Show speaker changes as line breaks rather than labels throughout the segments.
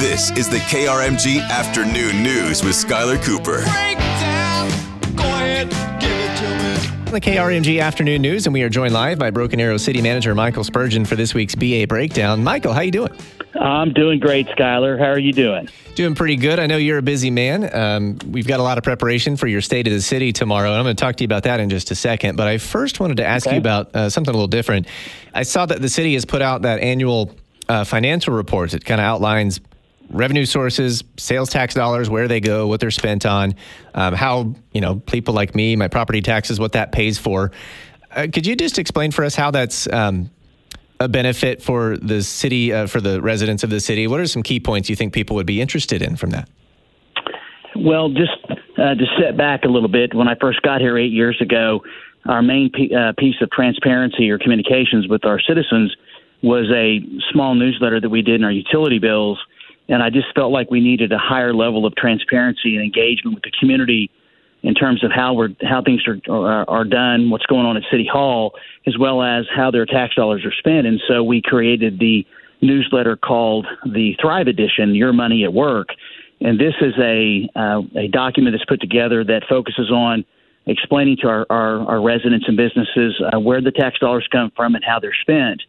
This is the KRMG Afternoon News with Skylar Cooper.
The KRMG Afternoon News, and we are joined live by Broken Arrow City Manager Michael Spurgeon for this week's BA Breakdown. Michael, how you doing?
I'm doing great, Skylar. How are you doing?
Doing pretty good. I know you're a busy man. Um, we've got a lot of preparation for your State of the City tomorrow, and I'm going to talk to you about that in just a second. But I first wanted to ask
Okay.
you about uh, something a little different. I saw that the city has put out that annual uh, financial report that kind of outlines revenue sources, sales tax dollars, where they go, what they're spent on, um, how you know people like me, my property taxes, what that pays for. Uh, could you just explain for us how that's um, a benefit for the city, uh, for the residents of the city? What are some key points you think people would be interested in from that?
Well, just uh, to step back a little bit, when I first got here eight years ago, our main p- uh, piece of transparency or communications with our citizens was a small newsletter that we did in our utility bills. And I just felt like we needed a higher level of transparency and engagement with the community in terms of how we're how things are are, are done, what's going on at City Hall, as well as how their tax dollars are spent. And so we created the newsletter called the Thrive Edition: Your Money at Work. And this is a uh, a document that's put together that focuses on explaining to our, our, our residents and businesses uh, where the tax dollars come from and how they're spent.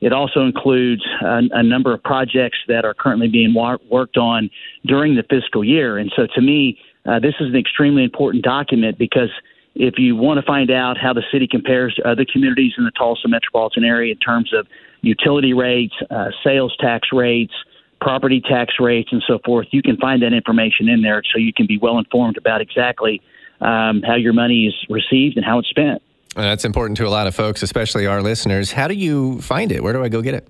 It also includes a, a number of projects that are currently being wa- worked on during the fiscal year. And so, to me, uh, this is an extremely important document because if you want to find out how the city compares to other communities in the Tulsa metropolitan area in terms of utility rates, uh, sales tax rates, property tax rates, and so forth, you can find that information in there so you can be well informed about exactly um, how your money is received and how it's spent.
Uh, That's important to a lot of folks, especially our listeners. How do you find it? Where do I go get it?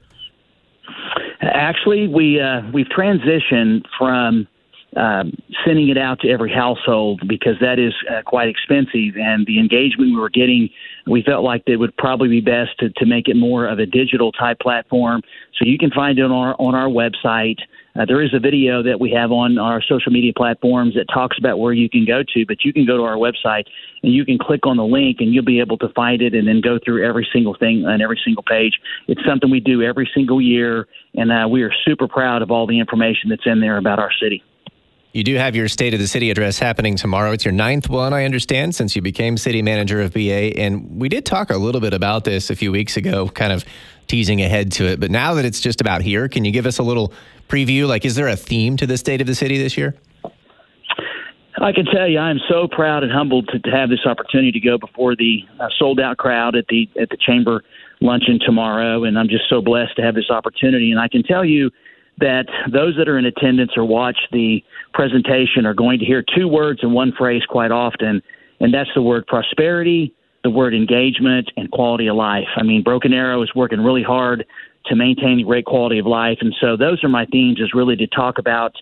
Actually, we uh, we've transitioned from um, sending it out to every household because that is uh, quite expensive, and the engagement we were getting, we felt like it would probably be best to, to make it more of a digital type platform. So you can find it on our on our website. Uh, there is a video that we have on our social media platforms that talks about where you can go to, but you can go to our website and you can click on the link and you'll be able to find it and then go through every single thing on every single page. It's something we do every single year, and uh, we are super proud of all the information that's in there about our city.
You do have your State of the City address happening tomorrow. It's your ninth one, I understand, since you became city manager of BA. And we did talk a little bit about this a few weeks ago, kind of teasing ahead to it. But now that it's just about here, can you give us a little preview? Like, is there a theme to the State of the City this year?
I can tell you, I am so proud and humbled to, to have this opportunity to go before the uh, sold out crowd at the at the chamber luncheon tomorrow, and I'm just so blessed to have this opportunity. And I can tell you that those that are in attendance or watch the presentation are going to hear two words in one phrase quite often, and that's the word prosperity, the word engagement, and quality of life. I mean, Broken Arrow is working really hard to maintain great quality of life, and so those are my themes. Is really to talk about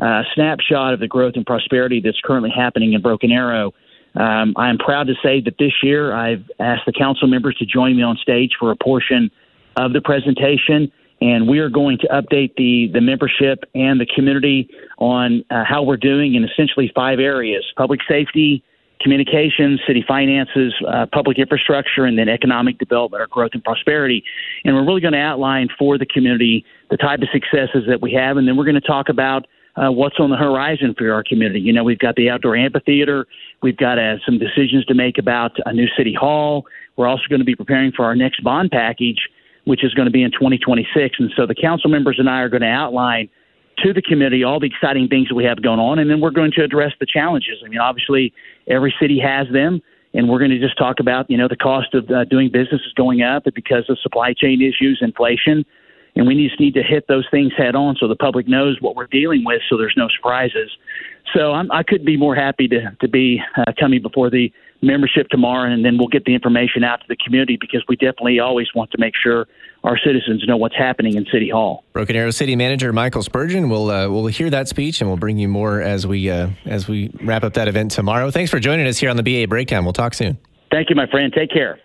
uh, a snapshot of the growth and prosperity that's currently happening in Broken Arrow. Um, I am proud to say that this year I've asked the council members to join me on stage for a portion of the presentation, and we are going to update the the membership and the community on uh, how we're doing in essentially five areas: public safety, communications, city finances, uh, public infrastructure, and then economic development or growth and prosperity. And we're really going to outline for the community the type of successes that we have, and then we're going to talk about uh, what's on the horizon for our community. You know, we've got the outdoor amphitheater, we've got uh, some decisions to make about a new city hall. We're also going to be preparing for our next bond package, which is going to be in 2026. And so the council members and I are going to outline to the committee all the exciting things that we have going on, and then we're going to address the challenges. I mean, obviously, every city has them, and we're going to just talk about you know the cost of uh, doing business is going up because of supply chain issues, inflation, and we just need to hit those things head on so the public knows what we're dealing with, so there's no surprises. So I'm, I couldn't be more happy to to be uh, coming before the membership tomorrow, and then we'll get the information out to the community because we definitely always want to make sure our citizens know what's happening in City Hall.
Broken Arrow City Manager Michael Spurgeon. We'll uh, we'll hear that speech and we'll bring you more as we uh, as we wrap up that event tomorrow. Thanks for joining us here on the BA Breakdown. We'll talk soon.
Thank you, my friend. Take care.